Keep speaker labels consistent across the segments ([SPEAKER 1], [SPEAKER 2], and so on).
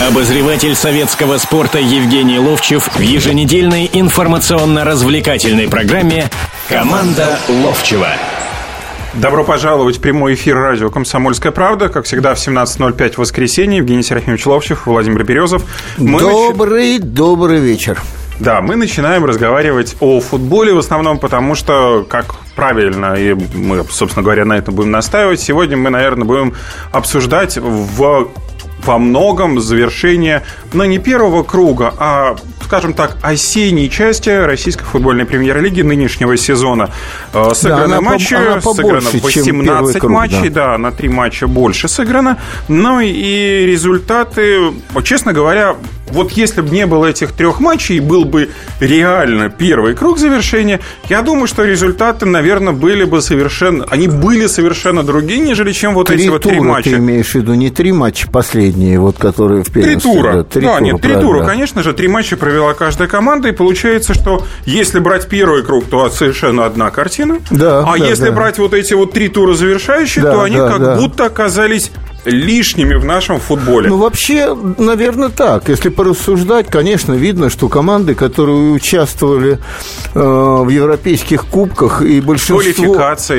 [SPEAKER 1] Обозреватель советского спорта Евгений Ловчев в еженедельной информационно-развлекательной программе «Команда Ловчева».
[SPEAKER 2] Добро пожаловать в прямой эфир радио «Комсомольская правда». Как всегда, в 17.05 в воскресенье. Евгений Серафимович Ловчев, Владимир Березов.
[SPEAKER 3] Мы добрый, нач... добрый вечер.
[SPEAKER 2] Да, мы начинаем разговаривать о футболе в основном, потому что, как правильно, и мы, собственно говоря, на этом будем настаивать, сегодня мы, наверное, будем обсуждать в во многом завершение, но не первого круга, а, скажем так, осенней части российской футбольной премьер-лиги нынешнего сезона. Э, сыграны да, матчи, она сыграно 18 круг, матчей, да. да, на 3 матча больше сыграно. Ну и результаты, честно говоря, вот если бы не было этих трех матчей, был бы реально первый круг завершения, я думаю, что результаты, наверное, были бы совершенно... Они были совершенно другие, нежели чем вот три эти вот три матча.
[SPEAKER 3] ты имеешь в виду не три матча последние, вот которые в
[SPEAKER 2] Три тура. Да, три да тура, нет, три тура, да. конечно же. Три матча провела каждая команда, и получается, что если брать первый круг, то совершенно одна картина. Да, а да, если да. брать вот эти вот три тура завершающие, да, то они да, как да. будто оказались лишними в нашем футболе.
[SPEAKER 3] Ну, вообще, наверное, так. Если порассуждать, конечно, видно, что команды, которые участвовали э, в европейских кубках и большинство...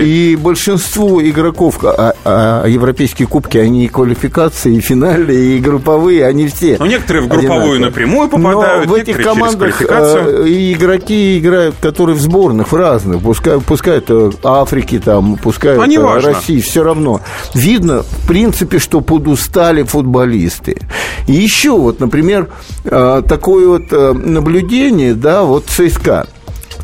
[SPEAKER 3] И большинство игроков... А, а, а европейские кубки, они и квалификации, и финальные, и групповые, они все...
[SPEAKER 2] Ну, некоторые в групповую одинаковые. напрямую попадают,
[SPEAKER 3] Но в этих командах э, и игроки играют, которые в сборных, в разных, пускай, пускай это Африки, там, пускай а это России, все равно. Видно, в принципе, что подустали футболисты. И еще вот, например, э, такое вот э, наблюдение, да, вот ЦСКА –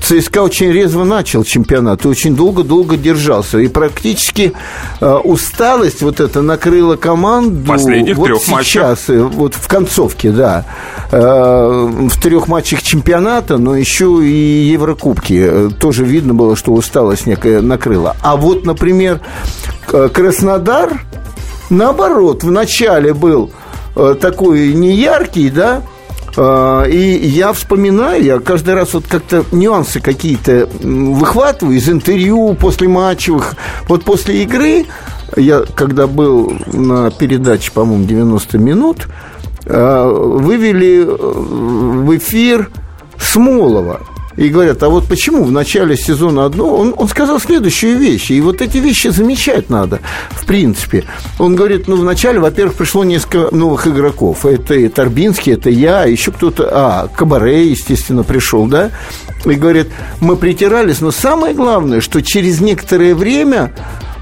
[SPEAKER 3] ЦСКА очень резво начал чемпионат и очень долго-долго держался. И практически э, усталость вот эта накрыла команду
[SPEAKER 2] Последних
[SPEAKER 3] вот
[SPEAKER 2] трех
[SPEAKER 3] сейчас, матчах. вот в концовке, да. Э, в трех матчах чемпионата, но еще и Еврокубки. Э, тоже видно было, что усталость некая накрыла. А вот, например, Краснодар, наоборот, начале был э, такой неяркий, да, э, и я вспоминаю, я каждый раз вот как-то нюансы какие-то выхватываю из интервью после матчевых. Вот после игры, я когда был на передаче, по-моему, 90 минут, э, вывели в эфир Смолова – и говорят, а вот почему в начале сезона одно, он, он сказал следующую вещь, и вот эти вещи замечать надо, в принципе. Он говорит, ну, вначале, во-первых, пришло несколько новых игроков, это Торбинский, это я, еще кто-то, а, Кабаре, естественно, пришел, да, и говорит, мы притирались, но самое главное, что через некоторое время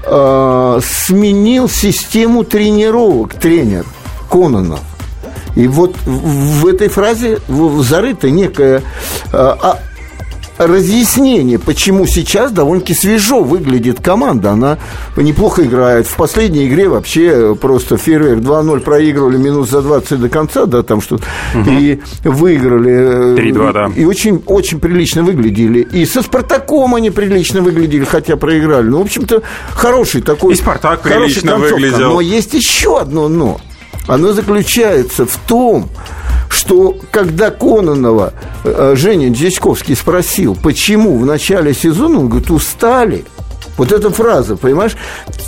[SPEAKER 3] э, сменил систему тренировок тренер Кононов. И вот в этой фразе зарыта некая а, разъяснение, почему сейчас довольно-таки свежо выглядит команда. Она неплохо играет. В последней игре вообще просто фейерверк 2-0 проигрывали минус за 20 до конца, да, там что-то. Угу. И выиграли.
[SPEAKER 2] 3-2, да.
[SPEAKER 3] И очень, очень прилично выглядели. И со «Спартаком» они прилично выглядели, хотя проиграли. Ну, в общем-то, хороший такой...
[SPEAKER 2] И «Спартак» прилично выглядел.
[SPEAKER 3] Но есть еще одно «но». Оно заключается в том, что когда Кононова э, Женя Дьячковский спросил, почему в начале сезона, он говорит, устали. Вот эта фраза, понимаешь?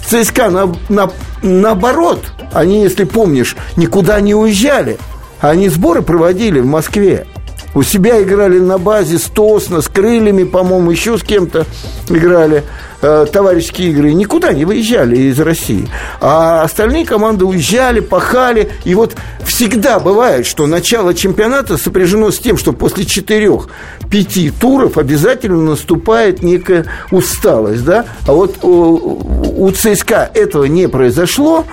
[SPEAKER 3] ЦСКА на, на, наоборот, они, если помнишь, никуда не уезжали. Они сборы проводили в Москве. У себя играли на базе с Тосно, с Крыльями, по-моему, еще с кем-то играли э, товарищеские игры. Никуда не выезжали из России. А остальные команды уезжали, пахали. И вот всегда бывает, что начало чемпионата сопряжено с тем, что после четырех-пяти туров обязательно наступает некая усталость. Да? А вот у, у ЦСКА этого не произошло,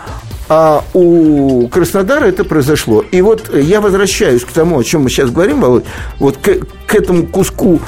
[SPEAKER 3] а у Краснодара это произошло. И вот я возвращаюсь к тому, о чем мы сейчас говорим, Володь, вот к, к этому куску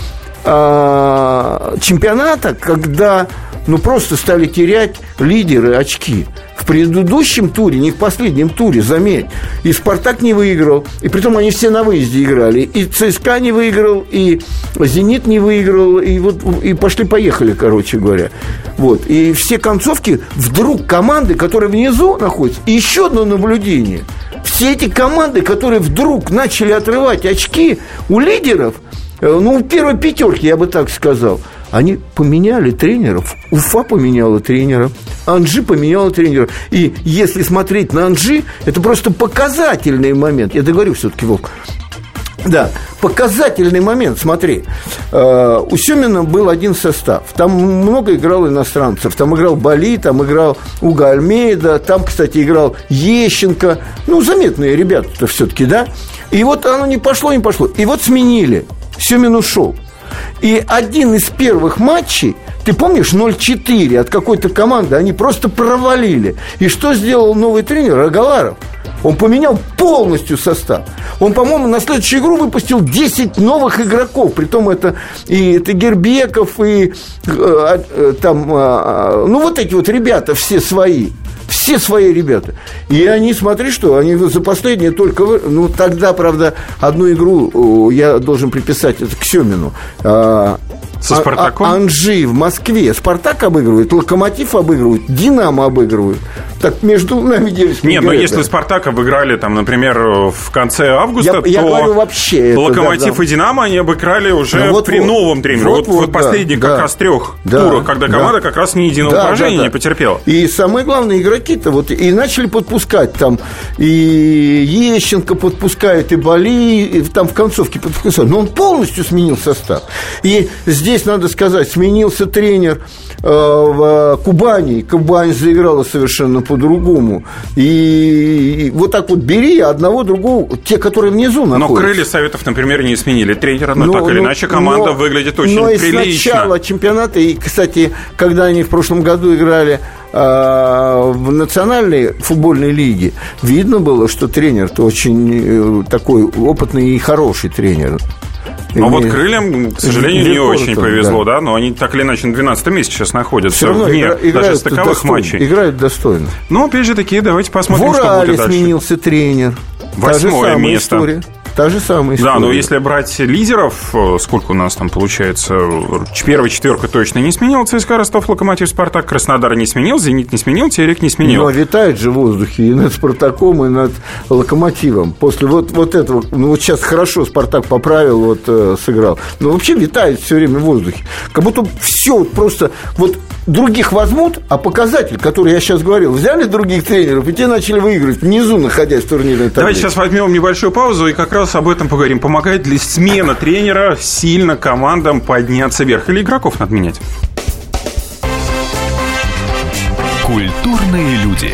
[SPEAKER 3] а, чемпионата, когда ну, просто стали терять лидеры очки. В предыдущем туре, не в последнем туре, заметь, и «Спартак» не выиграл, и притом они все на выезде играли, и «ЦСКА» не выиграл, и «Зенит» не выиграл, и вот и пошли-поехали, короче говоря. Вот. И все концовки вдруг команды, которые внизу находятся, и еще одно наблюдение. Все эти команды, которые вдруг начали отрывать очки у лидеров, э, ну, у первой пятерки, я бы так сказал – они поменяли тренеров. Уфа поменяла тренера, Анжи поменяла тренера. И если смотреть на Анжи, это просто показательный момент. Я договорю все-таки, Волк. Да, показательный момент, смотри. Э, у Семина был один состав. Там много играл иностранцев. Там играл Бали, там играл Уга Альмейда, там, кстати, играл Ещенко. Ну, заметные ребята-то все-таки, да? И вот оно не пошло, не пошло. И вот сменили. Семин ушел. И один из первых матчей, ты помнишь, 0-4 от какой-то команды, они просто провалили. И что сделал новый тренер Агаларов? Он поменял полностью состав. Он, по-моему, на следующую игру выпустил 10 новых игроков. Притом это и это Гербеков, и э, э, там, э, ну, вот эти вот ребята все свои. Все свои ребята. И они, смотри, что они за последние только... Ну, тогда, правда, одну игру я должен приписать это к Семину. А,
[SPEAKER 2] Со Спартаком?
[SPEAKER 3] А, Анжи в Москве. Спартак обыгрывает, Локомотив обыгрывает, Динамо обыгрывает. Так между нами девочками.
[SPEAKER 2] Не, но если Спартак обыграли, там, например, в конце августа,
[SPEAKER 3] я,
[SPEAKER 2] то
[SPEAKER 3] я говорю вообще это,
[SPEAKER 2] Локомотив
[SPEAKER 3] да, да.
[SPEAKER 2] и Динамо они обыграли уже
[SPEAKER 3] Ну, вот,
[SPEAKER 2] при
[SPEAKER 3] вот.
[SPEAKER 2] новом тренере. Вот,
[SPEAKER 3] Вот,
[SPEAKER 2] вот,
[SPEAKER 3] вот, да,
[SPEAKER 2] последних
[SPEAKER 3] да.
[SPEAKER 2] как раз трех
[SPEAKER 3] Да,
[SPEAKER 2] турах, когда
[SPEAKER 3] да.
[SPEAKER 2] команда как раз ни единого
[SPEAKER 3] Да,
[SPEAKER 2] поражения
[SPEAKER 3] да, да.
[SPEAKER 2] не потерпела.
[SPEAKER 3] И самое главное, игроки-то вот и начали подпускать там, и Ещенко подпускает, и Бали, и там в концовке подпускает. Но он полностью сменил состав. И здесь, надо сказать, сменился тренер э, в Кубани. Кубань заиграла совершенно по-другому. И, вот так вот бери одного, другого, те, которые внизу
[SPEAKER 2] Но
[SPEAKER 3] находятся.
[SPEAKER 2] крылья Советов, например, не сменили тренера, но,
[SPEAKER 3] Ну,
[SPEAKER 2] так или
[SPEAKER 3] ну,
[SPEAKER 2] иначе команда
[SPEAKER 3] но-
[SPEAKER 2] выглядит очень
[SPEAKER 3] но и с
[SPEAKER 2] прилично.
[SPEAKER 3] начала чемпионата, и, кстати, когда они в прошлом году играли а, в национальной футбольной лиге, видно было, что тренер-то очень э, такой опытный и хороший тренер.
[SPEAKER 2] А вот крыльям, к сожалению, не очень повезло,
[SPEAKER 3] да.
[SPEAKER 2] да. но они так или иначе на 12 месте сейчас находятся
[SPEAKER 3] Все равно
[SPEAKER 2] вне
[SPEAKER 3] игра-
[SPEAKER 2] даже
[SPEAKER 3] играют
[SPEAKER 2] стыковых
[SPEAKER 3] достойно,
[SPEAKER 2] матчей.
[SPEAKER 3] Играют достойно.
[SPEAKER 2] Ну, опять же таки, давайте
[SPEAKER 3] В
[SPEAKER 2] посмотрим, что
[SPEAKER 3] Урале
[SPEAKER 2] будет дальше.
[SPEAKER 3] сменился тренер.
[SPEAKER 2] Восьмое место.
[SPEAKER 3] история. Та же самая история.
[SPEAKER 2] Да, но если брать лидеров, э, сколько у нас там получается? Первая четверка точно не сменил. ЦСКА, Ростов, Локомотив, Спартак, Краснодар не сменил, Зенит не сменил, Терек не сменил.
[SPEAKER 3] Но витает же в воздухе и над «Спартаком», и над «Локомотивом». После вот, вот этого, ну вот сейчас хорошо «Спартак» поправил, вот э, сыграл. Но вообще витает все время в воздухе. Как будто все вот просто вот других возьмут, а показатель, который я сейчас говорил, взяли других тренеров, и те начали выигрывать внизу, находясь в турнирной таблице.
[SPEAKER 2] Давайте сейчас возьмем небольшую паузу и как раз об этом поговорим. Помогает ли смена тренера сильно командам подняться вверх? Или игроков надо менять?
[SPEAKER 4] Культурные люди.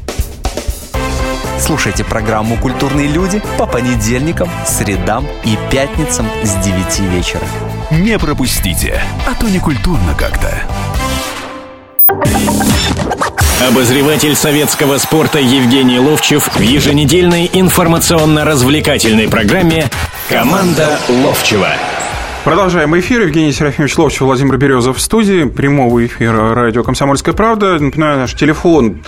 [SPEAKER 5] Слушайте программу «Культурные люди» по понедельникам, средам и пятницам с 9 вечера.
[SPEAKER 4] Не пропустите, а то не культурно как-то.
[SPEAKER 1] Обозреватель советского спорта Евгений Ловчев в еженедельной информационно-развлекательной программе «Команда Ловчева».
[SPEAKER 2] Продолжаем эфир. Евгений Серафимович Ловчев, Владимир Березов в студии. Прямого эфира радио «Комсомольская правда». Напоминаю, наш телефон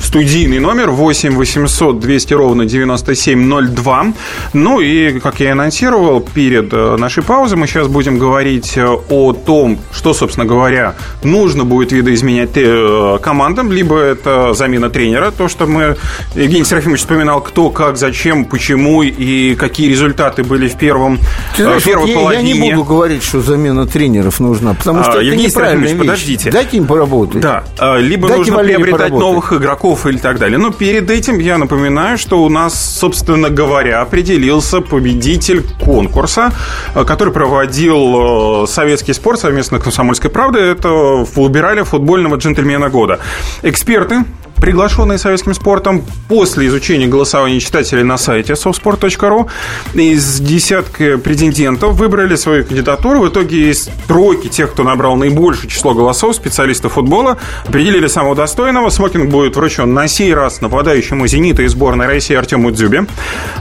[SPEAKER 2] студийный номер 8 800 200 ровно 9702. Ну и, как я и анонсировал, перед э, нашей паузой мы сейчас будем говорить э, о том, что, собственно говоря, нужно будет видоизменять э, командам, либо это замена тренера, то, что мы, Евгений Серафимович вспоминал, кто, как, зачем, почему и какие результаты были в первом
[SPEAKER 3] Ты знаешь,
[SPEAKER 2] первой
[SPEAKER 3] вот я, я
[SPEAKER 2] половине.
[SPEAKER 3] не буду говорить, что замена тренеров нужна, потому что
[SPEAKER 2] А,
[SPEAKER 3] это
[SPEAKER 2] Евгений
[SPEAKER 3] неправильная
[SPEAKER 2] Серафимович,
[SPEAKER 3] вещь.
[SPEAKER 2] подождите.
[SPEAKER 3] Дайте им поработать.
[SPEAKER 2] Да, а, либо
[SPEAKER 3] Дайте
[SPEAKER 2] нужно приобретать новых игроков или так далее. Но перед этим я напоминаю, что у нас, собственно говоря, определился победитель конкурса, а, который проводил э, советский спорт совместно с «Комсомольской правдой». Это выбирали футбольного джентльмена года. Эксперты приглашенные советским спортом после изучения голосования читателей на сайте softsport.ru из десятка претендентов выбрали свою кандидатуру. В итоге из тройки тех, кто набрал наибольшее число голосов, специалистов футбола, определили самого достойного. Смокинг будет вручен на сей раз нападающему «Зенита» и сборной России Артему Дзюбе.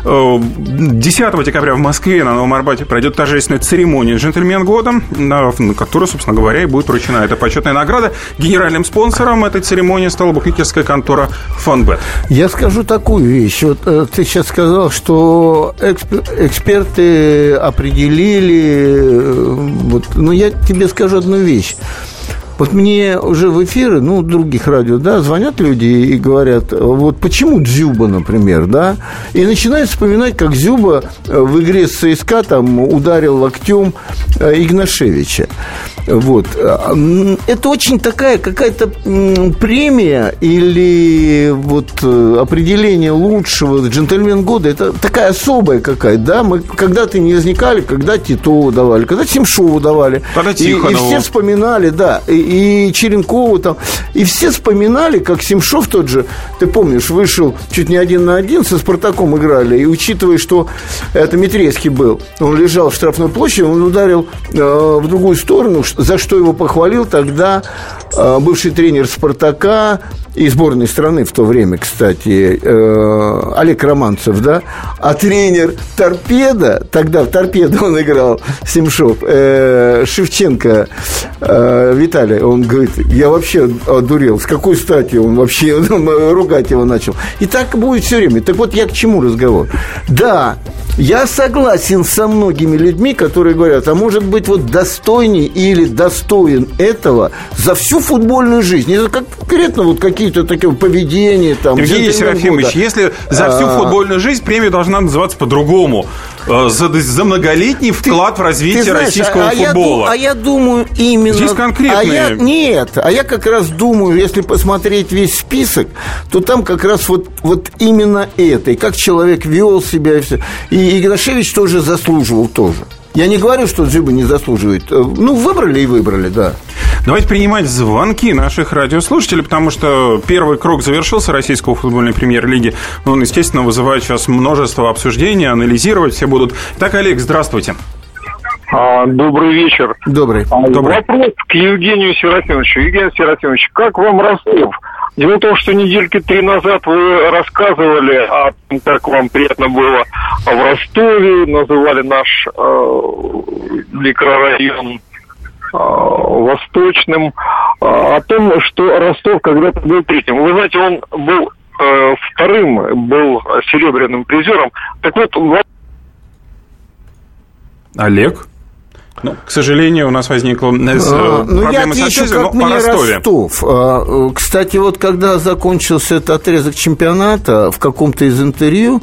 [SPEAKER 2] 10 э, декабря в Москве на Новом Арбате пройдет торжественная церемония «Джентльмен года», на которой, собственно говоря, и будет вручена эта почетная награда. Генеральным спонсором этой церемонии стала букмекерская контора «Фонбет».
[SPEAKER 3] Я скажу такую вещь. Вот э, ты сейчас сказал, что эксперты определили... Э, вот, но я тебе скажу одну вещь. Вот мне уже в эфиры, ну, других радио, да, звонят люди и говорят, вот почему Дзюба, например, да, и начинают вспоминать, как Дзюба в игре с ЦСКА там ударил локтем э, Игнашевича. Вот. Это очень такая какая-то премия или вот э, определение лучшего джентльмен года. Это такая особая какая-то, да? Мы когда-то не возникали, когда Титову давали, когда Тимшову давали. Когда и, и все вспоминали, да, и, и Черенкову там. И все вспоминали, как Симшов тот же, ты помнишь, вышел чуть не один на один, со Спартаком играли. И учитывая, что это Митрейский был, он лежал в штрафной площади, он ударил э, в другую сторону, за что его похвалил тогда э, бывший тренер «Спартака» и сборной страны в то время, кстати, э, Олег Романцев, да, а тренер «Торпеда», тогда в «Торпедо» он играл, Семшов, э, Шевченко Виталий, он говорит, я вообще одурел, с какой стати он вообще ругать его начал. И так будет все время. Так вот, я к чему разговор? Да, я согласен со многими людьми, которые говорят, а может быть вот достойней или достоин этого за всю футбольную жизнь. Это конкретно вот какие-то такие поведения там.
[SPEAKER 2] Евгений Серафимович, года. если за всю а... футбольную жизнь премия должна называться по-другому. Э, за, за многолетний вклад ты, в развитие знаешь, российского
[SPEAKER 3] а,
[SPEAKER 2] футбола.
[SPEAKER 3] Я, а я думаю именно...
[SPEAKER 2] Здесь конкретные... А
[SPEAKER 3] я, нет, а я как раз думаю, если посмотреть весь список, то там как раз вот, вот именно это. И как человек вел себя. И, все. и Игнашевич тоже заслуживал тоже. Я не говорю, что Дзюба не заслуживает. Э, ну, выбрали и выбрали, да.
[SPEAKER 2] Давайте принимать звонки наших радиослушателей, потому что первый круг завершился российского футбольной премьер-лиги. Он, естественно, вызывает сейчас множество обсуждений, анализировать все будут. Так, Олег, здравствуйте.
[SPEAKER 6] А, добрый вечер.
[SPEAKER 3] Добрый.
[SPEAKER 6] А,
[SPEAKER 3] Добрый.
[SPEAKER 6] Вопрос к Евгению Серафимовичу. Евгений Серафимович, как вам Ростов? Дело в том, что недельки три назад вы рассказывали о том, как вам приятно было в Ростове, называли наш э, микрорайон э, восточным, э, о том, что Ростов когда-то был третьим. Вы знаете, он был э, вторым, был серебряным призером. Так вот,
[SPEAKER 2] Олег? Ну, к сожалению, у нас возникла э, а, ну, я отвечу,
[SPEAKER 3] как мне Ростов. А, кстати, вот когда закончился этот отрезок чемпионата, в каком-то из интервью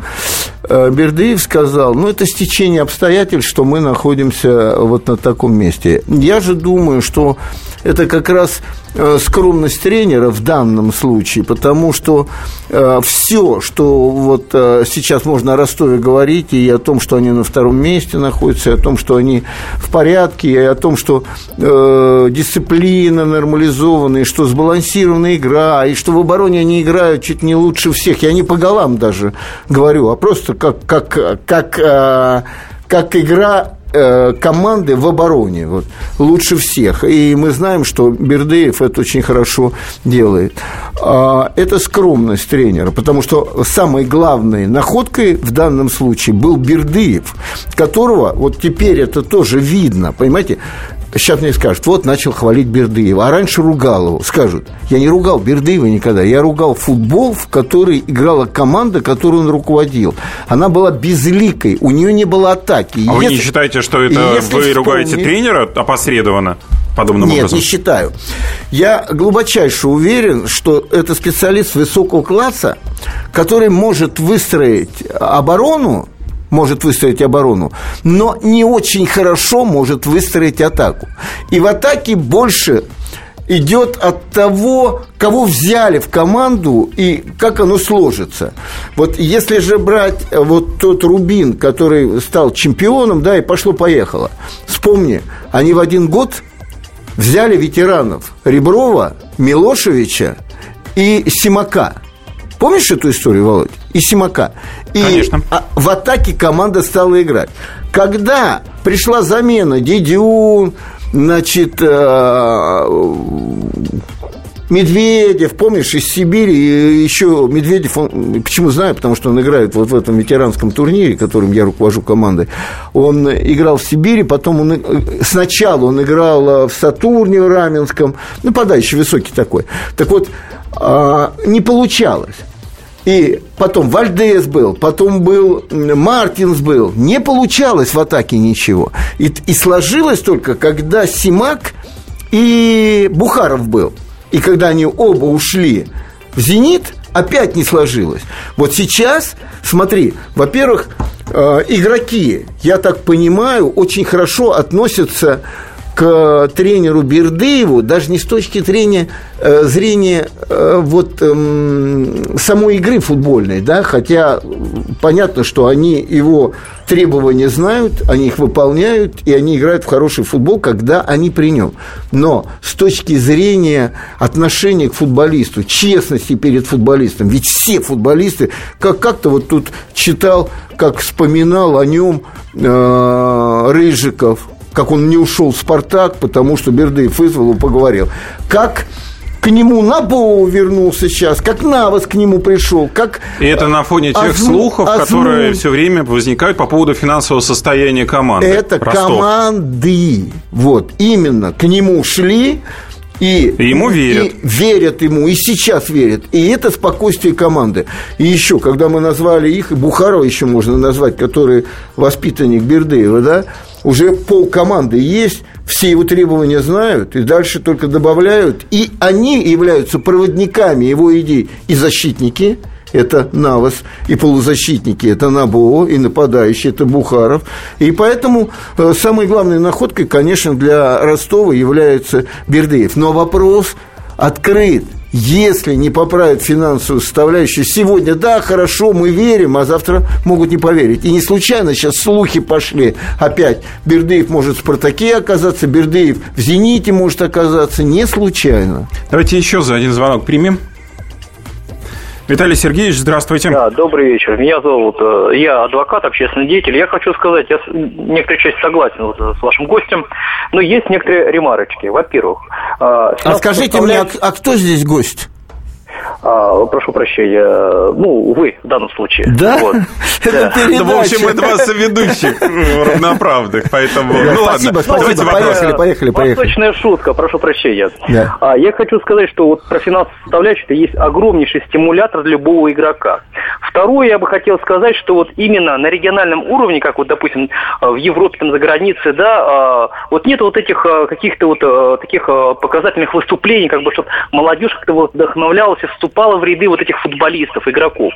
[SPEAKER 3] э, Бердыев сказал, ну, это стечение обстоятельств, что мы находимся вот на таком месте. Я же думаю, что это как раз э, скромность тренера в данном случае, потому что э, все, что вот э, сейчас можно о Ростове говорить, и о том, что они на втором месте находятся, и о том, что они в порядке, и о том, что э, дисциплина нормализованная, что сбалансированная игра, и что в обороне они играют чуть не лучше всех. Я не по голам даже говорю, а просто как, как, как, э, как игра Э, команды в обороне вот, лучше всех. И мы знаем, что Бердеев это очень хорошо делает. А, это скромность тренера, потому что самой главной находкой в данном случае был Бердыев, которого вот теперь это тоже видно, понимаете, сейчас мне скажут, вот начал хвалить Бердыева, а раньше ругал его. Скажут, я не ругал Бердыева никогда, я ругал футбол, в который играла команда, которую он руководил. Она была безликой, у нее не было атаки.
[SPEAKER 2] А если, вы не считаете, что это вы вспомнить... ругаете тренера опосредованно? подобным
[SPEAKER 3] Нет,
[SPEAKER 2] образом?
[SPEAKER 3] не считаю. Я глубочайше уверен, что это специалист высокого класса, который может выстроить оборону может выстроить оборону, но не очень хорошо может выстроить атаку. И в атаке больше идет от того, кого взяли в команду и как оно сложится. Вот если же брать вот тот Рубин, который стал чемпионом, да, и пошло-поехало. Вспомни, они в один год взяли ветеранов Реброва, Милошевича и Симака. Помнишь эту историю, Володь? И Симака. И
[SPEAKER 2] Конечно.
[SPEAKER 3] а, в атаке команда стала играть. Когда пришла замена Дидюн, значит, э, Медведев, помнишь, из Сибири, и еще Медведев, он, почему знаю, потому что он играет вот в этом ветеранском турнире, которым я руковожу командой, он играл в Сибири, потом он, э, сначала он играл э, в Сатурне в Раменском, нападающий высокий такой. Так вот, а, не получалось. И потом Вальдес был, потом был Мартинс был. Не получалось в атаке ничего. И, и сложилось только, когда Симак и Бухаров был. И когда они оба ушли в «Зенит», опять не сложилось. Вот сейчас, смотри, во-первых, э, игроки, я так понимаю, очень хорошо относятся к тренеру Бердыеву, даже не с точки зрения, э, зрения э, вот, эм, самой игры футбольной, да, хотя понятно, что они его требования знают, они их выполняют, и они играют в хороший футбол, когда они при нем. Но с точки зрения отношения к футболисту, честности перед футболистом, ведь все футболисты, как- как-то вот тут читал, как вспоминал о нем э, Рыжиков, как он не ушел в «Спартак», потому что Бердыев вызвал и поговорил. Как к нему Набоу вернулся сейчас, как Навас к нему пришел, как...
[SPEAKER 2] И это на фоне тех
[SPEAKER 3] Азму-
[SPEAKER 2] слухов, которые
[SPEAKER 3] Азмун.
[SPEAKER 2] все время возникают по поводу финансового состояния команды.
[SPEAKER 3] Это
[SPEAKER 2] Ростов.
[SPEAKER 3] команды. Вот, именно. К нему шли и,
[SPEAKER 2] И ему верят.
[SPEAKER 3] и верят ему, и сейчас верят. И это спокойствие команды. И еще, когда мы назвали их, и Бухарова еще можно назвать, который воспитанник Бердыева, да, уже пол команды есть, все его требования знают, и дальше только добавляют. И они являются проводниками его идей и защитники – это Навас, и полузащитники – это Набо, и нападающий – это Бухаров. И поэтому э, самой главной находкой, конечно, для Ростова является Бердыев. Но вопрос открыт. Если не поправят финансовую составляющую сегодня, да, хорошо, мы верим, а завтра могут не поверить. И не случайно сейчас слухи пошли опять. Бердыев может в «Спартаке» оказаться, Бердыев в «Зените» может оказаться. Не случайно.
[SPEAKER 2] Давайте еще за один звонок примем. Виталий Сергеевич, здравствуйте.
[SPEAKER 7] Да, добрый вечер. Меня зовут, э, я адвокат, общественный деятель. Я хочу сказать, я с некоторой части согласен вот с вашим гостем, но есть некоторые ремарочки. Во-первых, э,
[SPEAKER 3] А скажите мне, а, а кто здесь гость?
[SPEAKER 7] А, прошу прощения, ну, вы в данном случае.
[SPEAKER 3] Да?
[SPEAKER 7] Вот.
[SPEAKER 3] Это
[SPEAKER 7] Да.
[SPEAKER 2] Ну, в общем,
[SPEAKER 3] передача.
[SPEAKER 2] это вас ведущих э, равноправных, поэтому...
[SPEAKER 3] Да,
[SPEAKER 2] Ну ладно,
[SPEAKER 3] спасибо,
[SPEAKER 2] давайте
[SPEAKER 3] спасибо,
[SPEAKER 2] вопрос.
[SPEAKER 3] поехали, поехали, поехали.
[SPEAKER 7] Восточная шутка, прошу прощения.
[SPEAKER 3] Да.
[SPEAKER 7] А, я хочу сказать, что вот про финансовую составляющую это есть огромнейший стимулятор для любого игрока. Второе, я бы хотел сказать, что вот именно на региональном уровне, как вот, допустим, э, в Европе, там, за границей, да, а, вот нет вот этих э, каких-то вот таких показательных выступлений, как бы, чтобы молодежь как-то вот вдохновлялась и вступала в ряды вот этих футболистов, игроков.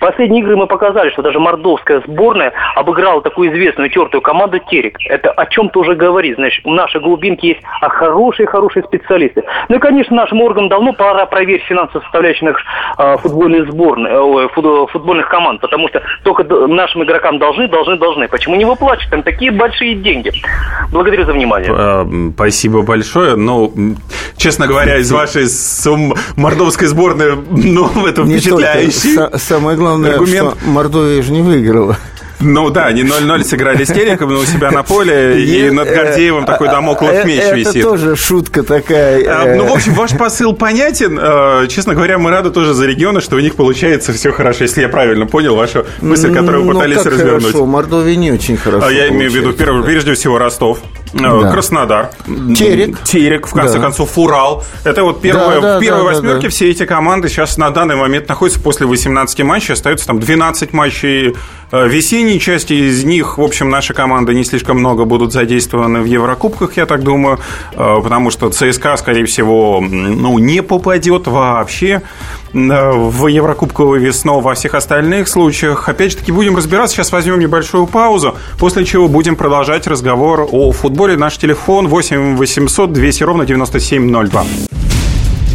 [SPEAKER 7] Последние игры мы показали, что даже мордовская сборная обыграла такую известную тертую команду Терек. Это о чем-то уже говорит. Значит, у нашей глубинки есть а хорошие-хорошие специалисты. Ну и, конечно, нашим органам давно пора проверить финансовую составляющую наших э, футбольных сборных, э, футбольных команд, потому что только нашим игрокам должны, должны, должны. Почему не выплачивать? Там такие большие деньги. Благодарю за внимание.
[SPEAKER 2] Э, Спасибо большое. Ну, честно говоря, из вашей сум- мордовской сборной, ну, это
[SPEAKER 3] Не только.
[SPEAKER 2] впечатляющий.
[SPEAKER 3] Са- Самое главное,
[SPEAKER 2] аргумент.
[SPEAKER 3] что Мордовия же не выиграла.
[SPEAKER 2] Ну да, они 0-0 сыграли с Тереком, но у себя на поле, и над Гордеевым такой дамоклов
[SPEAKER 3] Э,
[SPEAKER 2] меч
[SPEAKER 3] Это
[SPEAKER 2] висит.
[SPEAKER 3] тоже шутка такая.
[SPEAKER 2] А,
[SPEAKER 3] э,
[SPEAKER 2] Ну, в общем, ваш посыл понятен. Э, Честно говоря, мы рады тоже за регионы, что у них получается все хорошо, если я правильно понял вашу мысль, которую вы
[SPEAKER 3] ну,
[SPEAKER 2] пытались развернуть.
[SPEAKER 3] хорошо, Мордовия не очень хорошо
[SPEAKER 2] А Я имею в виду, прежде, всего, Ростов, э,
[SPEAKER 3] Да.
[SPEAKER 2] Краснодар,
[SPEAKER 3] Терек.
[SPEAKER 2] Терек, в конце концов, Урал. Это вот
[SPEAKER 3] да,
[SPEAKER 2] в первой восьмерке все эти команды сейчас на данный момент находятся после 18 матчей, остается там 12 матчей э, весенней части, из них, в общем, наши команды не слишком много будут задействованы в Еврокубках, я так думаю, э, потому что ЦСКА, скорее всего, ну, не попадет вообще э, в Еврокубковую весну во всех остальных случаях. Опять же таки, будем разбираться. Сейчас возьмем небольшую паузу, после чего будем продолжать разговор о футболе. Наш телефон 8 800 200 ровно 9702.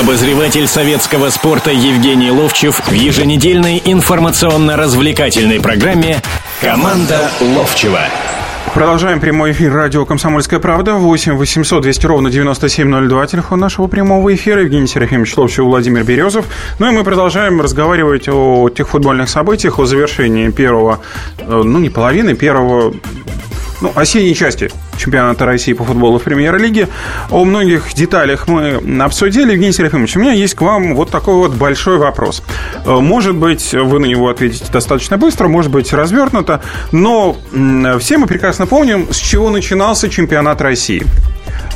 [SPEAKER 1] Обозреватель советского спорта Евгений Ловчев в еженедельной информационно-развлекательной программе «Команда Ловчева».
[SPEAKER 2] Продолжаем прямой эфир радио «Комсомольская правда». 8 800 200 ровно 9702. Телефон нашего прямого эфира. Евгений Серафимович Ловчев, Владимир Березов. Ну и мы продолжаем разговаривать о тех футбольных событиях, о завершении первого, э, ну не половины, первого ну, осенней части чемпионата России по футболу в премьер-лиге. О многих деталях мы обсудили. Евгений Серафимович, у меня есть к вам вот такой вот большой вопрос. Э, может быть, вы на него ответите достаточно быстро, может быть, развернуто, но все мы прекрасно помним, с чего начинался чемпионат России.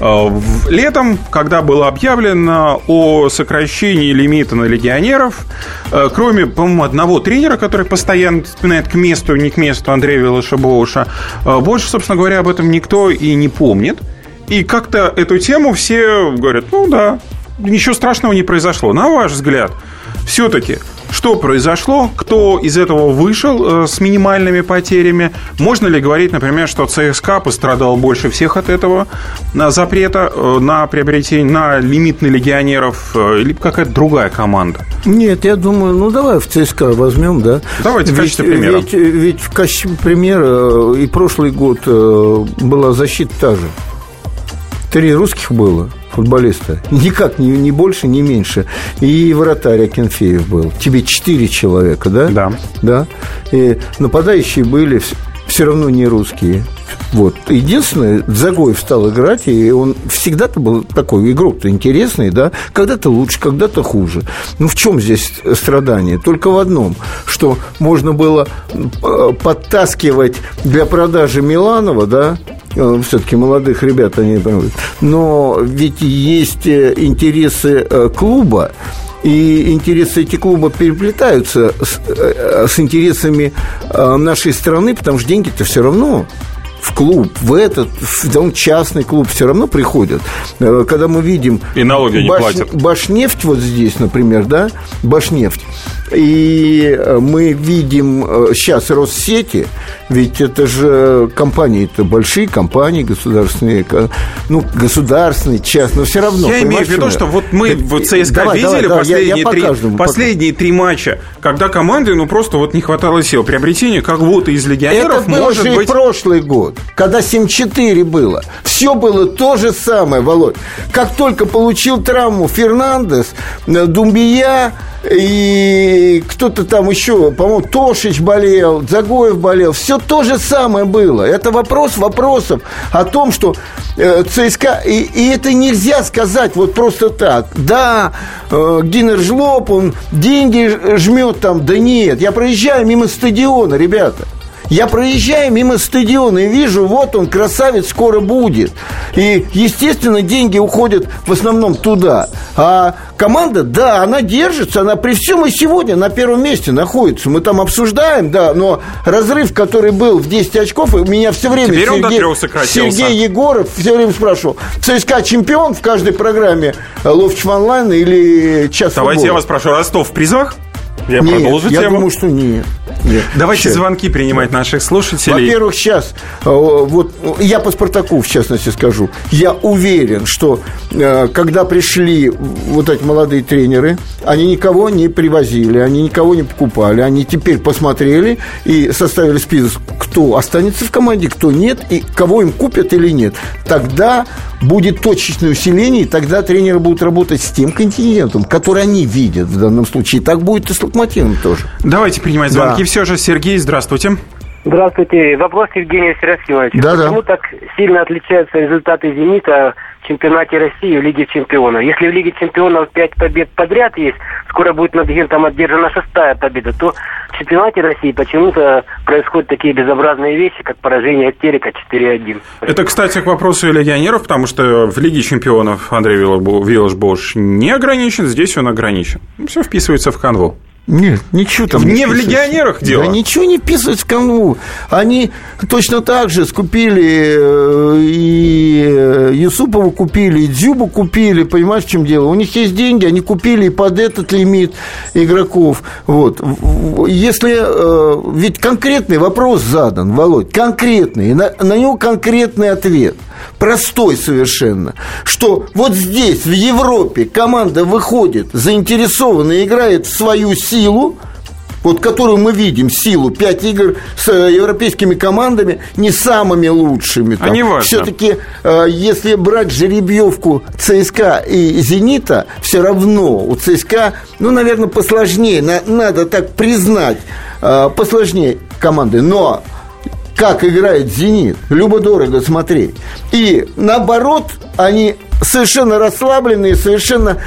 [SPEAKER 2] Э, летом, когда было объявлено о сокращении лимита на легионеров, э, кроме, по-моему, одного тренера, который постоянно вспоминает к месту, не к месту Андрея Велошебоуша, больше, собственно говоря, об этом никто и не помнит. И как-то эту тему все говорят, ну да, ничего страшного не произошло. На ваш взгляд, все-таки что произошло? Кто из этого вышел э, с минимальными потерями? Можно ли говорить, например, что ЦСКА пострадал больше всех от этого на запрета э, на приобретение, на лимит на легионеров э, или какая-то другая команда?
[SPEAKER 3] Нет, я думаю, ну давай в ЦСКА возьмем, да.
[SPEAKER 2] Давайте в качестве
[SPEAKER 3] ведь,
[SPEAKER 2] примера.
[SPEAKER 3] Ведь, ведь в качестве примера и прошлый год была защита та же. Три русских было футболиста. Никак, ни, ни больше, ни меньше. И вратарь Акинфеев был. Тебе четыре человека, да?
[SPEAKER 2] Да.
[SPEAKER 3] Да. И нападающие были все равно не русские. Вот. Единственное, Загоев стал играть, и он всегда-то был такой игрок-то интересный, да, когда-то лучше, когда-то хуже. Ну, в чем здесь страдание? Только в одном, что можно было э, подтаскивать для продажи Миланова, да, Э, все-таки молодых ребят они но ведь есть э, интересы э, клуба, и интересы эти клуба переплетаются с, с интересами нашей страны, потому что деньги-то все равно в клуб, в этот, в он частный клуб все равно приходят. Когда мы видим...
[SPEAKER 2] И налоги не платят.
[SPEAKER 3] Башнефть вот здесь, например, да, Башнефть. И мы видим сейчас Россети, ведь это же компании, это большие компании государственные, ну, государственные, частные, но все равно.
[SPEAKER 2] Я имею в виду, что вот мы в ЦСКА давай, видели давай, последние, я, я три, каждому, последние три матча, когда команды, ну, просто вот не хватало сил. Приобретение как будто из легионеров
[SPEAKER 3] это был
[SPEAKER 2] может
[SPEAKER 3] же
[SPEAKER 2] быть...
[SPEAKER 3] прошлый год, когда 7-4 было. Все было то же самое, Володь. Как только получил травму Фернандес, э, Думбия, и кто-то там еще, по-моему, Тошич болел, Загоев болел. Все то же самое было. Это вопрос вопросов о том, что э, ЦСКА... И, и это нельзя сказать вот просто так. Да, э, Гиннер Жлоб, он деньги жмет там. Да нет, я проезжаю мимо стадиона, ребята. Я проезжаю мимо стадиона и вижу, вот он, красавец, скоро будет. И, естественно, деньги уходят в основном туда. А команда, да, она держится, она при всем и сегодня на первом месте находится. Мы там обсуждаем, да, но разрыв, который был в 10 очков, и меня все время
[SPEAKER 2] Теперь
[SPEAKER 3] Сергей, Сергей Егоров все время спрашивал, ЦСКА чемпион в каждой программе Ловчев онлайн или час
[SPEAKER 2] Давайте
[SPEAKER 3] футбола?
[SPEAKER 2] я вас прошу, Ростов в призах?
[SPEAKER 3] Я нет, продолжу я тему. думаю, что нет. Нет.
[SPEAKER 2] Давайте сейчас. звонки принимать наших слушателей.
[SPEAKER 3] Во-первых, сейчас, э, вот я по Спартаку, в частности, скажу. Я уверен, что когда пришли вот эти молодые тренеры, они никого не привозили, они никого не покупали. Они теперь посмотрели и составили список, кто останется в команде, кто нет, и кого им купят или нет. Тогда будет точечное усиление, и тогда тренеры будут работать с тем континентом, который они видят в данном случае. И так будет и с локомотивом тоже.
[SPEAKER 2] Давайте принимать звонки. Да. Все же, Сергей, здравствуйте.
[SPEAKER 8] Здравствуйте. Вопрос Евгения Серафимовича.
[SPEAKER 3] Да,
[SPEAKER 8] Почему да. так сильно отличаются результаты «Зенита» чемпионате России в Лиге чемпионов? Если в Лиге чемпионов 5 побед подряд есть, скоро будет над Гентом одержана шестая победа, то в чемпионате России почему-то происходят такие безобразные вещи, как поражение от Терека 4-1.
[SPEAKER 2] Это, кстати, к вопросу легионеров, потому что в Лиге чемпионов Андрей Виллаш-Бош не ограничен, здесь он ограничен. Все вписывается в канву.
[SPEAKER 3] Нет, ничего там
[SPEAKER 2] не, не в легионерах дело.
[SPEAKER 3] Да ничего не вписывается в канву. Они точно так же скупили э, и купили, Юсупова купили, и Дзюбу купили, понимаешь, в чем дело? У них есть деньги, они купили и под этот лимит игроков. Вот. Если, э, ведь конкретный вопрос задан, Володь, конкретный, на, на него конкретный ответ, простой совершенно, что вот здесь, в Европе, команда выходит заинтересованно, играет в свою силу, вот которую мы видим, силу, пять игр с э, европейскими командами, не самыми лучшими.
[SPEAKER 2] Там. А не важно.
[SPEAKER 3] Все-таки, э, если брать жеребьевку ЦСКА и «Зенита», все равно у ЦСКА, ну, наверное, посложнее, надо так признать, э, посложнее команды, но как играет «Зенит», любо-дорого смотреть. И наоборот, они совершенно расслабленные, совершенно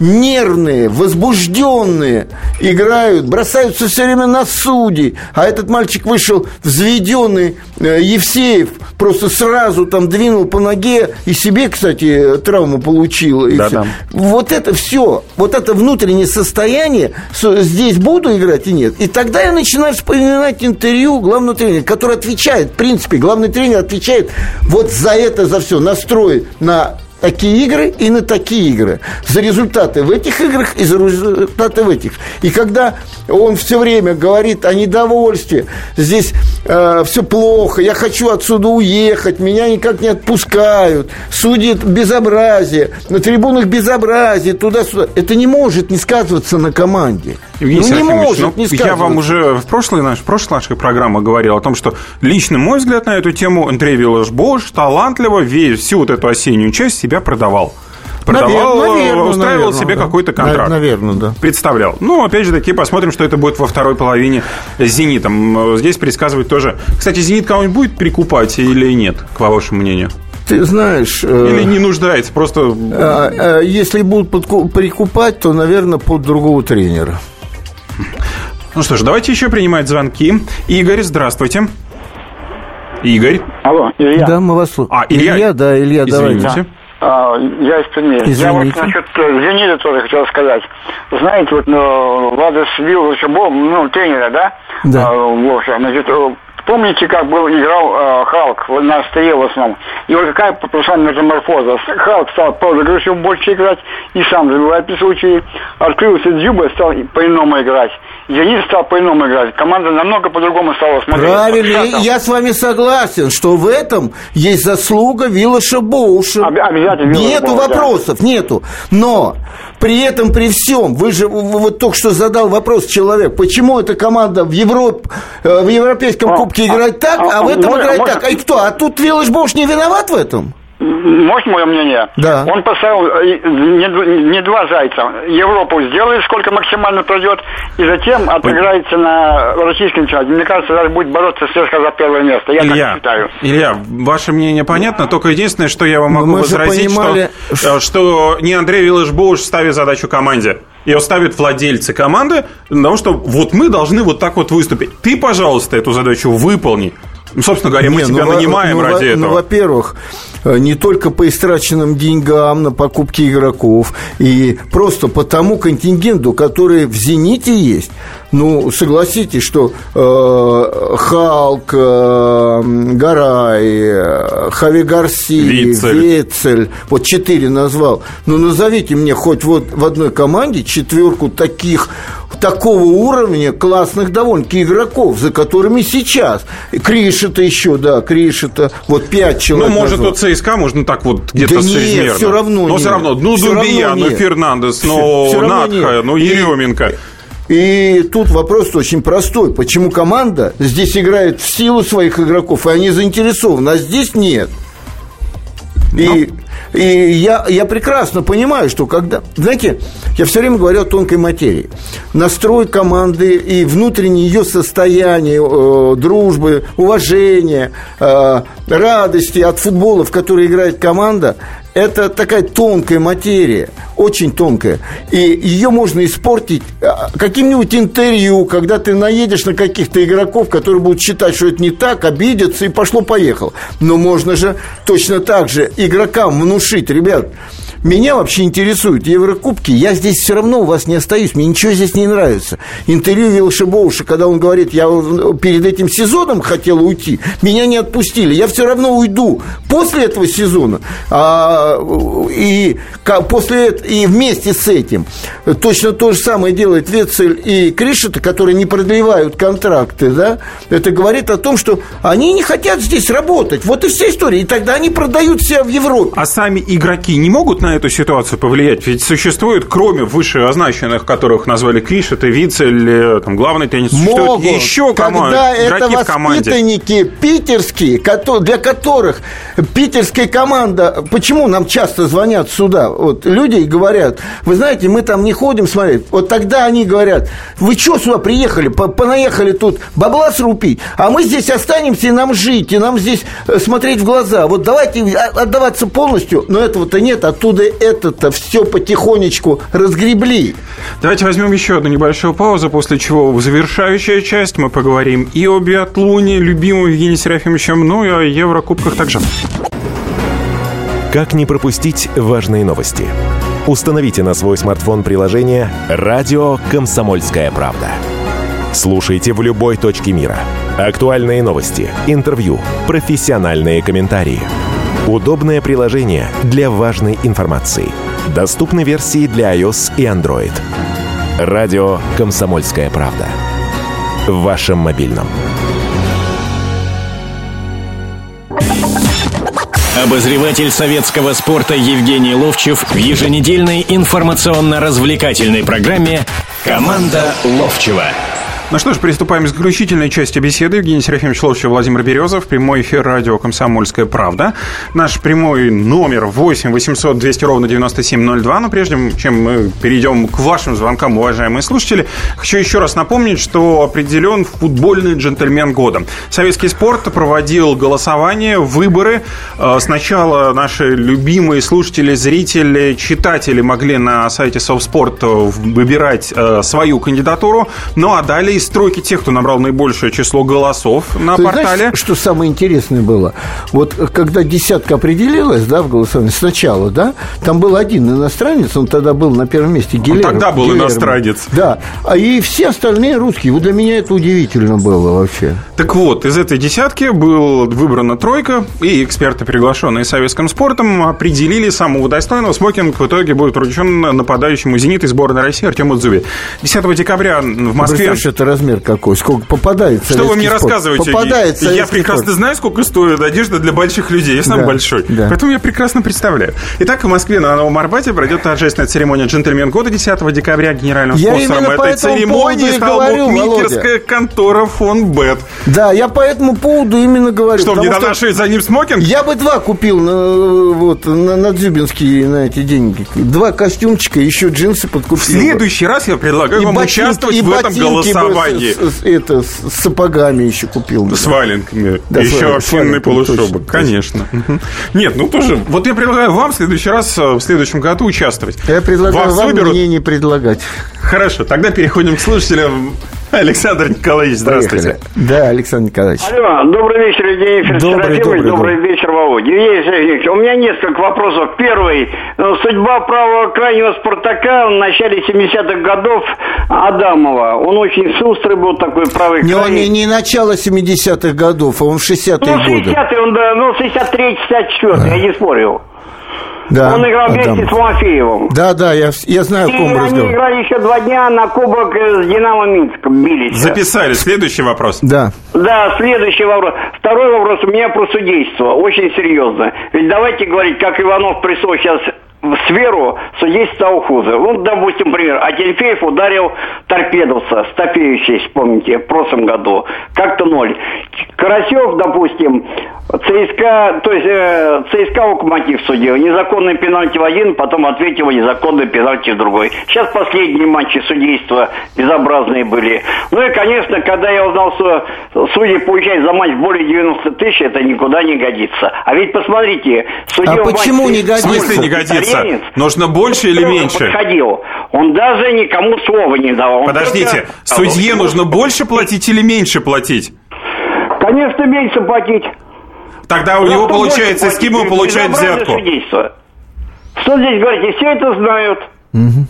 [SPEAKER 3] нервные, возбужденные играют, бросаются все время на судей. А этот мальчик вышел взведенный, э, Евсеев, просто сразу там двинул по ноге и себе, кстати, травму получил. Да, да. Вот это все, вот это внутреннее состояние, здесь буду играть и нет. И тогда я начинаю вспоминать интервью главного тренера, который отвечает, в принципе, главный тренер отвечает вот за это, за все, настрой на такие игры и на такие игры. За результаты в этих играх и за результаты в этих. И когда он все время говорит о недовольстве, здесь э, все плохо, я хочу отсюда уехать, меня никак не отпускают, судят безобразие, на трибунах безобразие, туда-сюда. Это не может не сказываться на команде.
[SPEAKER 2] Евгений ну, не может ну, не Я вам уже в прошлой, наш, в прошлой нашей программе говорил о том, что лично мой взгляд на эту тему Андрей Виллаш-Бош талантливо весь, всю вот эту осеннюю часть себя продавал продавал, наверное, устраивал наверное, себе да. какой-то контракт.
[SPEAKER 3] Наверное, да.
[SPEAKER 2] Представлял. Ну, опять же таки, посмотрим, что это будет во второй половине с «Зенитом». Здесь предсказывать тоже. Кстати, «Зенит» кого-нибудь будет прикупать или нет, к вашему мнению?
[SPEAKER 3] Ты знаешь...
[SPEAKER 2] Э, или не нуждается, просто...
[SPEAKER 3] А, а, если будут прикупать, то, наверное, под другого тренера.
[SPEAKER 2] Ну что ж, давайте еще принимать звонки. Игорь, здравствуйте. Игорь.
[SPEAKER 9] Алло, Илья.
[SPEAKER 3] Да, мы вас слушаем.
[SPEAKER 2] А, Илья,
[SPEAKER 3] Илья да, Илья,
[SPEAKER 2] Извините. давайте.
[SPEAKER 9] А, я из Перми. Извините. Я вот насчет э, «Зенита» тоже хотел сказать. Знаете, вот ну, Владос Вилл ну, тренера, да?
[SPEAKER 3] Да.
[SPEAKER 9] А, Вовша, значит, э, Помните, как был играл э, Халк на острие в основном? И вот какая произошла метаморфоза. Халк стал проигрышем больше играть и сам забивает при случае. Открылся Дзюба, стал по-иному играть. Зенит стал по-иному играть. Команда намного по-другому стала смотреть.
[SPEAKER 3] Правильно, я с вами согласен, что в этом есть заслуга Виллаша Боуша.
[SPEAKER 9] Об- обязательно.
[SPEAKER 3] Нету Боуш, вопросов, да. нету. Но при этом, при всем, вы же вот только что задал вопрос человек, почему эта команда в, Европ, э, в Европейском а, Кубке играет а, так, а, а в этом может, играет может... так? А кто? А тут Виллаш Боуш не виноват в этом?
[SPEAKER 9] Можно мое мнение?
[SPEAKER 3] Да.
[SPEAKER 9] Он поставил э, не, не два зайца. Европу сделает, сколько максимально пройдет, и затем отыграется на российском чемпионате. Мне кажется, даже будет бороться слегка за первое место. Я
[SPEAKER 2] Илья,
[SPEAKER 9] так считаю.
[SPEAKER 2] Илья, ваше мнение понятно, только единственное, что я вам могу возразить, понимали... что, э, что не Андрей Виллаш-Боуш ставит задачу команде. Ее ставят владельцы команды, потому что вот мы должны вот так вот выступить. Ты, пожалуйста, эту задачу выполни. Ну, собственно говоря, мы не, тебя ну, нанимаем
[SPEAKER 3] ну,
[SPEAKER 2] ради
[SPEAKER 3] во,
[SPEAKER 2] этого.
[SPEAKER 3] Ну, во-первых, э, не только по истраченным деньгам на покупки игроков, и просто по тому контингенту, который в «Зените» есть. Ну, согласитесь, что э, Халк, э, Гарай, э, Хави Гарси, Вицель. Вецель, вот четыре назвал. Ну, назовите мне хоть вот в одной команде четверку таких такого уровня классных довольно-таки игроков, за которыми сейчас. Кришета еще, да, Кришета, вот пять человек.
[SPEAKER 2] Ну, может, у ЦСКА можно так вот где-то
[SPEAKER 3] да нет, все равно
[SPEAKER 2] Но нет. все равно, ну, все Дубия, ну, Фернандес, ну, Надха, ну, Еременко.
[SPEAKER 3] И тут вопрос очень простой. Почему команда здесь играет в силу своих игроков, и они заинтересованы, а здесь нет? И, и я, я прекрасно понимаю, что когда... Знаете, я все время говорю о тонкой материи. Настрой команды и внутреннее ее состояние, э, дружбы, уважения, э, радости от футбола, в который играет команда, это такая тонкая материя, очень тонкая. И ее можно испортить а, каким-нибудь интервью, когда ты наедешь на каких-то игроков, которые будут считать, что это не так, обидятся и пошло-поехал. Но можно же точно так же игрокам внушить, ребят, меня вообще интересуют Еврокубки. Я здесь все равно у вас не остаюсь. Мне ничего здесь не нравится. Интервью Вилшебоуша, когда он говорит, я перед этим сезоном хотел уйти, меня не отпустили. Я все равно уйду после этого сезона. А, и после и вместе с этим точно то же самое делает Вецель и Кришета, которые не продлевают контракты, да, это говорит о том, что они не хотят здесь работать. Вот и вся история. И тогда они продают себя в Европе.
[SPEAKER 2] А сами игроки не могут на эту ситуацию повлиять? Ведь существует, кроме вышеозначенных, которых назвали Кришет и Вицель, э, там, главный теннис,
[SPEAKER 3] Могут,
[SPEAKER 2] еще команд,
[SPEAKER 3] когда это воспитанники питерские, для которых питерская команда... Почему нам часто звонят сюда? Вот люди говорят, вы знаете, мы там не ходим смотреть. Вот тогда они говорят, вы что сюда приехали? Понаехали тут бабла срубить, а мы здесь останемся и нам жить, и нам здесь э, смотреть в глаза. Вот давайте отдаваться полностью, но этого-то нет, оттуда это-то все потихонечку разгребли.
[SPEAKER 2] Давайте возьмем еще одну небольшую паузу, после чего в завершающая часть мы поговорим и о биатлоне, любимом Евгении Серафимовичем, ну и о Еврокубках также.
[SPEAKER 1] Как не пропустить важные новости? Установите на свой смартфон приложение «Радио Комсомольская правда». Слушайте в любой точке мира. Актуальные новости, интервью, профессиональные комментарии. Удобное приложение для важной информации. Доступны версии для iOS и Android. Радио «Комсомольская правда». В вашем мобильном. Обозреватель советского спорта Евгений Ловчев в еженедельной информационно-развлекательной программе «Команда Ловчева».
[SPEAKER 2] Ну что ж, приступаем к заключительной части беседы. Евгений Серафимович Ловчев, Владимир Березов. Прямой эфир радио «Комсомольская правда». Наш прямой номер 8 800 200 ровно 9702. Но прежде чем мы перейдем к вашим звонкам, уважаемые слушатели, хочу еще раз напомнить, что определен футбольный джентльмен года. Советский спорт проводил голосование, выборы. Э, сначала наши любимые слушатели, зрители, читатели могли на сайте Совспорт выбирать э, свою кандидатуру. Ну а далее из стройки тех, кто набрал наибольшее число голосов на
[SPEAKER 3] Ты
[SPEAKER 2] портале.
[SPEAKER 3] Знаешь, что самое интересное было? Вот когда десятка определилась, да, в голосовании, сначала, да, там был один иностранец, он тогда был на первом месте, Гилермо.
[SPEAKER 2] Он тогда был Гилермо. иностранец.
[SPEAKER 3] Да, а и все остальные русские. Вот для меня это удивительно было вообще.
[SPEAKER 2] Так вот, из этой десятки был выбрана тройка, и эксперты, приглашенные советским спортом, определили самого достойного. Смокинг в итоге будет вручен нападающему «Зенит» из сборной России Артему Дзубе. 10 декабря в Москве...
[SPEAKER 3] это размер какой, сколько попадает
[SPEAKER 2] Что вы мне
[SPEAKER 3] спорт.
[SPEAKER 2] рассказываете?
[SPEAKER 3] Попадает
[SPEAKER 2] Я прекрасно спорт. знаю, сколько стоит одежда для больших людей. Я сам да, большой. Да. Поэтому я прекрасно представляю. Итак, в Москве на Новом Арбате пройдет торжественная церемония «Джентльмен года» 10 декабря. Генеральным я спонсором этой церемонии стала букмекерская контора «Фон Бет».
[SPEAKER 3] Да, я по этому поводу именно говорю.
[SPEAKER 2] Что, мне донашивать за ним смокинг?
[SPEAKER 3] Я бы два купил на, вот, на, на Дзюбинские на эти деньги. Два костюмчика, еще джинсы подкупил. В
[SPEAKER 2] следующий раз я предлагаю и вам ботинки, участвовать в этом голосовании.
[SPEAKER 3] С, с, это, с сапогами еще купил.
[SPEAKER 2] С валенками. Да, еще овчинный полушубок. Конечно. Нет, ну тоже. Вот я предлагаю вам в следующий раз, э, в следующем году участвовать.
[SPEAKER 3] Я предлагаю Вас вам выберут... мне не предлагать.
[SPEAKER 2] Хорошо, тогда переходим к слушателям Александр Николаевич, здравствуйте.
[SPEAKER 3] Поехали. Да, Александр Николаевич.
[SPEAKER 9] Алло, добрый вечер, Евгений
[SPEAKER 3] добрый, добрый,
[SPEAKER 9] добрый вечер, Володя. Евгений Сергеевич, у меня несколько вопросов. Первый. Ну, судьба правого крайнего «Спартака» в начале 70-х годов Адамова. Он очень шустрый был такой правый
[SPEAKER 3] не, крайний. Не, не начало 70-х годов, а он в 60-е ну,
[SPEAKER 9] годы. 60-е, он, да, ну, 63-64, а. я не спорил.
[SPEAKER 3] Да,
[SPEAKER 9] Он играл вместе Адам. с Малафеевым.
[SPEAKER 3] Да, да, я, я знаю,
[SPEAKER 9] о ком
[SPEAKER 3] разговор.
[SPEAKER 9] они играли еще два дня на кубок с Динамо Минском, бились.
[SPEAKER 2] Записали. Следующий вопрос.
[SPEAKER 3] Да.
[SPEAKER 9] Да, следующий вопрос. Второй вопрос у меня про судейство. Очень серьезно. Ведь давайте говорить, как Иванов Прессо сейчас в сферу судейство стало хуже. Ну, допустим, пример. Ательфеев ударил торпедовца, Стопеевич, помните, в прошлом году. Как-то ноль. Карасев, допустим, ЦСКА, то есть э, ЦСКА Локомотив судил. Незаконный пенальти в один, потом ответил незаконный пенальти в другой. Сейчас последние матчи судейства безобразные были. Ну и, конечно, когда я узнал, что судьи получают за матч более 90 тысяч, это никуда не годится. А ведь посмотрите,
[SPEAKER 3] судья... А почему матче, не годится? В
[SPEAKER 2] смысле не годится? Нужно больше или меньше?
[SPEAKER 9] Подходил. Он даже никому слова не давал.
[SPEAKER 2] Подождите, судье нужно больше платить или меньше платить?
[SPEAKER 9] Конечно, меньше платить.
[SPEAKER 2] Тогда у него получается стимул получать взятку.
[SPEAKER 9] Судейство.
[SPEAKER 10] что здесь говорить? И все это знают.
[SPEAKER 3] Мгм.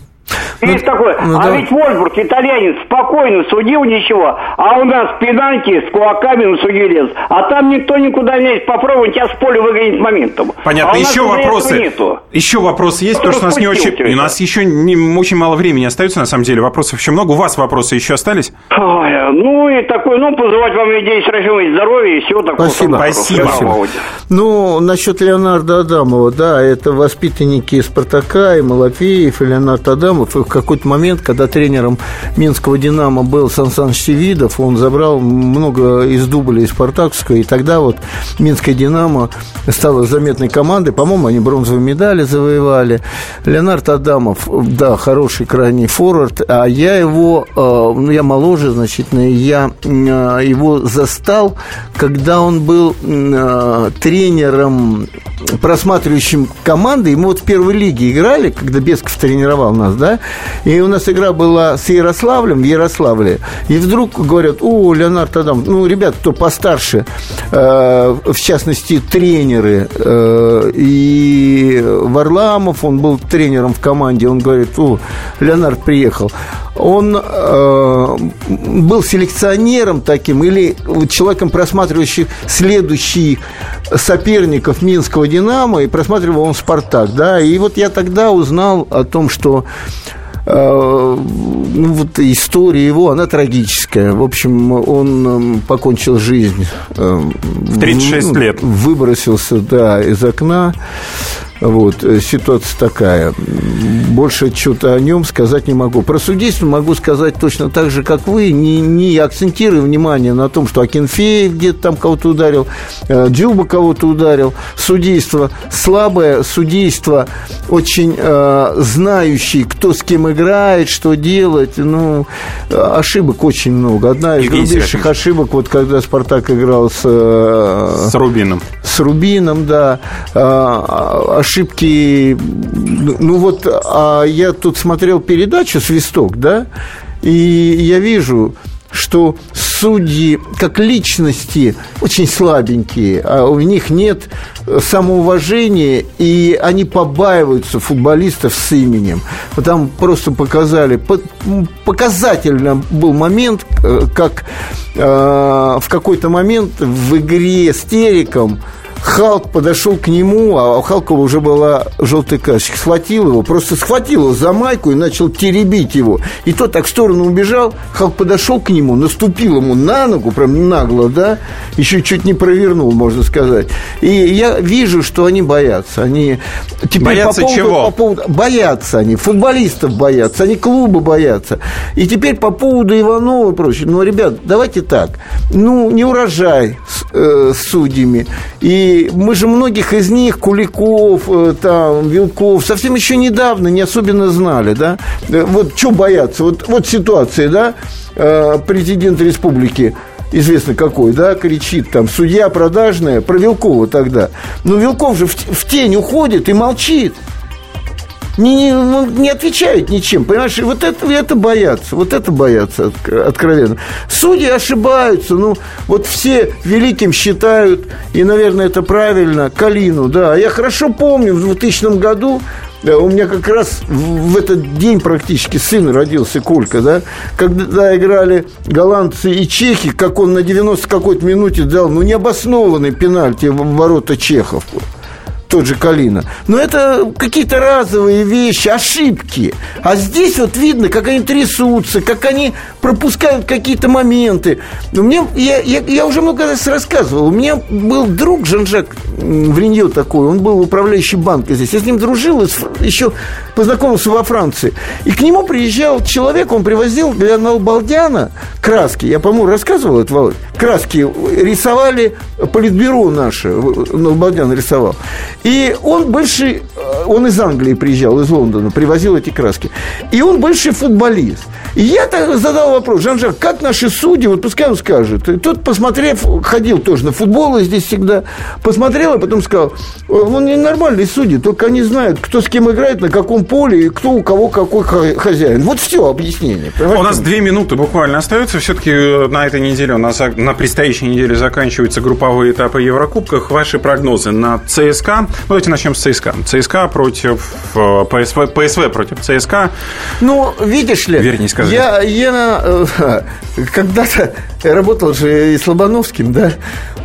[SPEAKER 10] Есть такое.
[SPEAKER 3] ну
[SPEAKER 10] а
[SPEAKER 3] да.
[SPEAKER 10] ведь Вольсбург, итальянец, спокойно судил ничего. А у нас пенальти с кулаками на судью лез. А там никто никуда не лезет. Попробуй тебя с поля выгонить моментом.
[SPEAKER 2] Понятно.
[SPEAKER 10] А
[SPEAKER 2] еще вопросы.
[SPEAKER 10] Нету.
[SPEAKER 2] Еще вопросы есть, потому что у нас не очень, у нас еще не очень мало времени остается, на самом деле. Вопросов еще много. У вас вопросы еще остались?
[SPEAKER 10] Ой, ну и такой, ну, позывать вам людей Серафимович здоровья и всего такого.
[SPEAKER 3] Спасибо.
[SPEAKER 2] Спасибо.
[SPEAKER 10] Володя.
[SPEAKER 3] Ну, насчет Леонарда Адамова, да, это воспитанники Спартака и Малафеев, и Леонард Адамов. И в какой-то момент, когда тренером Минского «Динамо» был Сан Саныч Севидов, он забрал много из дубля из Спартаковского, и тогда вот Минское «Динамо» стало заметной командой. По-моему, они бронзовые медали завоевали. Леонард Адамов, да, хороший крайний форвард, а я его, э, ну, я моложе значительно, я э, его застал, когда он был э, тренером, просматривающим команды, и мы вот в первой лиге играли, когда Бесков тренировал нас, да, и у нас игра была с Ярославлем в Ярославле, и вдруг говорят, о, Леонард Адам, ну, ребят, кто постарше, э, в частности, тренеры, э, и Варламов, он был тренером в команде, он говорит, о, Леонард приехал. Он э, был селекционером таким или человеком, просматривающим следующий соперников Минского «Динамо», и просматривал он «Спартак», да, и вот я тогда узнал о том, что ну, вот история его, она трагическая. В общем, он м, покончил жизнь. э,
[SPEAKER 2] В 36
[SPEAKER 3] ну,
[SPEAKER 2] лет.
[SPEAKER 3] Выбросился, да, из окна. Вот, э, ситуация такая. Больше что-то о нем сказать не могу. Про судейство могу сказать точно так же, как вы, не, не акцентируя внимание на том, что Акинфеев где-то там кого-то ударил, э, Дзюба кого-то ударил. Судейство слабое, судейство очень э, знающий, кто с кем играет, что делать. Ну, э, ошибок очень много. Одна из
[SPEAKER 2] Евгений
[SPEAKER 3] грубейших ошибок, вот когда Спартак играл с... э,
[SPEAKER 2] С Рубином.
[SPEAKER 3] с Рубином, да, А, ошибки, ну вот, а я тут смотрел передачу «Свисток», да, и я вижу, что судьи как личности очень слабенькие, а у них нет самоуважения, и они побаиваются футболистов с именем. Там просто показали, по- показательно был момент, э, как э, в какой-то момент в игре с Териком Халк подошел к нему, а у Халкова уже была желтая карточка, схватил его, просто схватил его за майку и начал теребить его. И тот так в сторону убежал, Халк подошел к нему, наступил ему на ногу, прям нагло, да, еще чуть не провернул, можно сказать. И я вижу, что они боятся. Они теперь
[SPEAKER 2] Боятся
[SPEAKER 3] по поводу,
[SPEAKER 2] чего?
[SPEAKER 3] по поводу- боятся они, футболистов боятся, они клубы боятся. И теперь по поводу Иванова и прочее. Ну, ребят, давайте так. Ну, не урожай с, э, с судьями. И мы же многих из них, Куликов, э, там, Вилков, совсем еще недавно не особенно знали, да. Э, Вот что боятся? Вот, вот ситуация, да, Э, президент республики известно какой, да, кричит там, судья продажная, про Вилкова тогда. Но Вилков же в, в тень уходит и молчит. Не, ну, не отвечает ничем, понимаешь? И вот это, это боятся, вот это боятся от- откровенно. Судьи ошибаются, ну, вот все великим считают, и, наверное, это правильно, Калину, да. Я хорошо помню, в 2000 году э, у меня как раз в этот день практически сын родился, Колька, да, когда играли голландцы и чехи, как он на 90 какой-то минуте дал, ну, необоснованный пенальти в ворота чехов тот же Калина. Но это какие-то разовые вещи, ошибки. А здесь вот видно, как они трясутся, как они пропускают какие-то моменты. У меня, я, я, я уже много раз рассказывал, у меня был друг Жан-Жак Вринье такой, он был управляющий банка здесь. Я с ним дружил, еще познакомился во Франции. И к нему приезжал человек, он привозил для Налбалдяна краски. Я, по-моему, рассказывал это, Володь. Краски рисовали политбюро наше, Налбалдян рисовал. И он бывший, э, он из Англии приезжал, из Лондона, привозил эти краски. И он бывший футболист. И я так задал вопрос, Жан-Жак, как наши судьи, вот пускай он скажет. И тот, посмотрев, ходил тоже на футбол и здесь всегда, посмотрел, а потом сказал, он не нормальный судьи, только они знают, кто с кем играет, на каком поле, и кто у кого какой хозяин. Вот все объяснение.
[SPEAKER 2] У
[SPEAKER 3] понимаете?
[SPEAKER 2] нас две минуты буквально остается. Все-таки на этой неделе, у нас на предстоящей неделе заканчиваются групповые этапы Еврокубках. Ваши прогнозы на ЦСКА, Давайте начнем с ЦСКА. ЦСКА против э, ПСВ, ПСВ против ЦСКА.
[SPEAKER 3] Ну, видишь ли,
[SPEAKER 2] Вернее сказать.
[SPEAKER 3] я, я э, когда-то работал же и с Лобановским, да,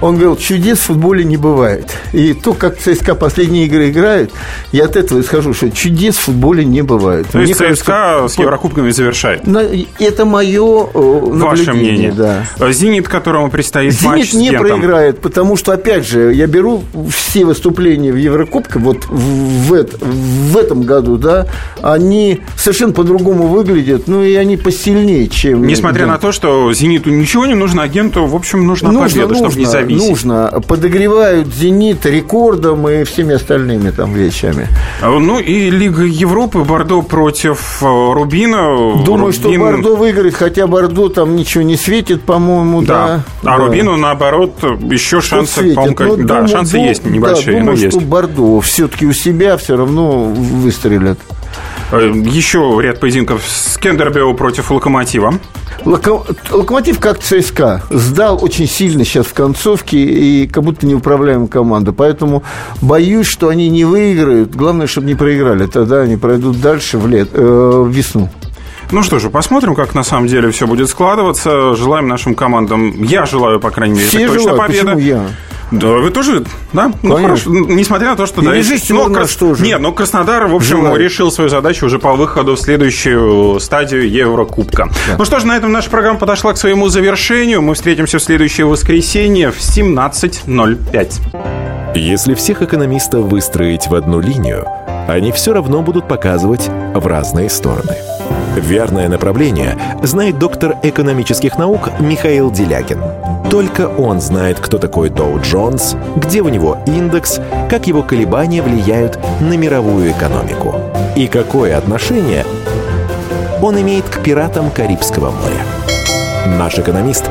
[SPEAKER 3] он говорил, чудес в футболе не бывает. И то, как ЦСКА последние игры играет, я от этого исхожу, что чудес в футболе не бывает.
[SPEAKER 2] То есть
[SPEAKER 3] Мне
[SPEAKER 2] ЦСКА
[SPEAKER 3] кажется,
[SPEAKER 2] с Еврокубками завершает.
[SPEAKER 3] на- Это мое
[SPEAKER 2] Ваше мнение.
[SPEAKER 3] да.
[SPEAKER 2] Зенит, которому предстоит матч
[SPEAKER 3] Зенит
[SPEAKER 2] с
[SPEAKER 3] не проиграет, потому что, опять же, я беру все выступления в Еврокубке, вот в, в эт- в этом году, да, они совершенно по-другому выглядят, ну и они посильнее, чем...
[SPEAKER 2] Несмотря на то, что Зениту ничего не нужно, агенту, в общем, нужна победа, чтобы не зависеть.
[SPEAKER 3] Нужно. Подогревают «Зенит» рекордом и всеми остальными там вещами.
[SPEAKER 2] Ну и Лига Европы, Бордо против э, Рубина.
[SPEAKER 3] Думаю, что
[SPEAKER 2] Рубин-
[SPEAKER 3] Бордо выиграет, хотя Бордо там ничего не светит, по-моему, да.
[SPEAKER 2] Да. А
[SPEAKER 3] Да.
[SPEAKER 2] Рубину, наоборот, еще
[SPEAKER 3] Что
[SPEAKER 2] шансы, по-моему,
[SPEAKER 3] Ну,
[SPEAKER 2] да,
[SPEAKER 3] думаю,
[SPEAKER 2] шансы есть небольшие,
[SPEAKER 3] да,
[SPEAKER 2] но
[SPEAKER 3] думаю,
[SPEAKER 2] есть.
[SPEAKER 3] Бордо все-таки у себя все равно выстрелят.
[SPEAKER 2] Э, Еще ряд поединков с Кендербеу против Локомотива.
[SPEAKER 3] Локо- Локомотив, как ЦСКА, сдал очень сильно сейчас в концовке и как будто неуправляемая команда. Поэтому боюсь, что они не выиграют. Главное, чтобы не проиграли. Тогда они пройдут дальше в, лет, э, в весну.
[SPEAKER 2] Ну что же, посмотрим, как на самом деле все будет складываться. Желаем нашим командам, я желаю, по крайней мере,
[SPEAKER 3] Все
[SPEAKER 2] так точно победа.
[SPEAKER 3] Почему я?
[SPEAKER 2] Да, вы тоже, да? Ну,
[SPEAKER 3] Конечно.
[SPEAKER 2] хорошо. Ну, Несмотря на то, что...
[SPEAKER 3] И
[SPEAKER 2] да, но
[SPEAKER 3] наш тоже.
[SPEAKER 2] Нет, но Краснодар, в общем,
[SPEAKER 3] Желаю.
[SPEAKER 2] решил свою задачу уже по выходу в следующую стадию Еврокубка. Ну что ж, на этом наша программа подошла к своему завершению. Мы встретимся в следующее воскресенье в 17.05.
[SPEAKER 1] Если всех экономистов выстроить в одну линию, они все равно будут показывать в разные стороны. Верное направление знает доктор экономических наук Михаил Делягин. Только он знает, кто такой Доу Джонс, где у него индекс, как его колебания влияют на мировую экономику и какое отношение он имеет к пиратам Карибского моря. Наш экономист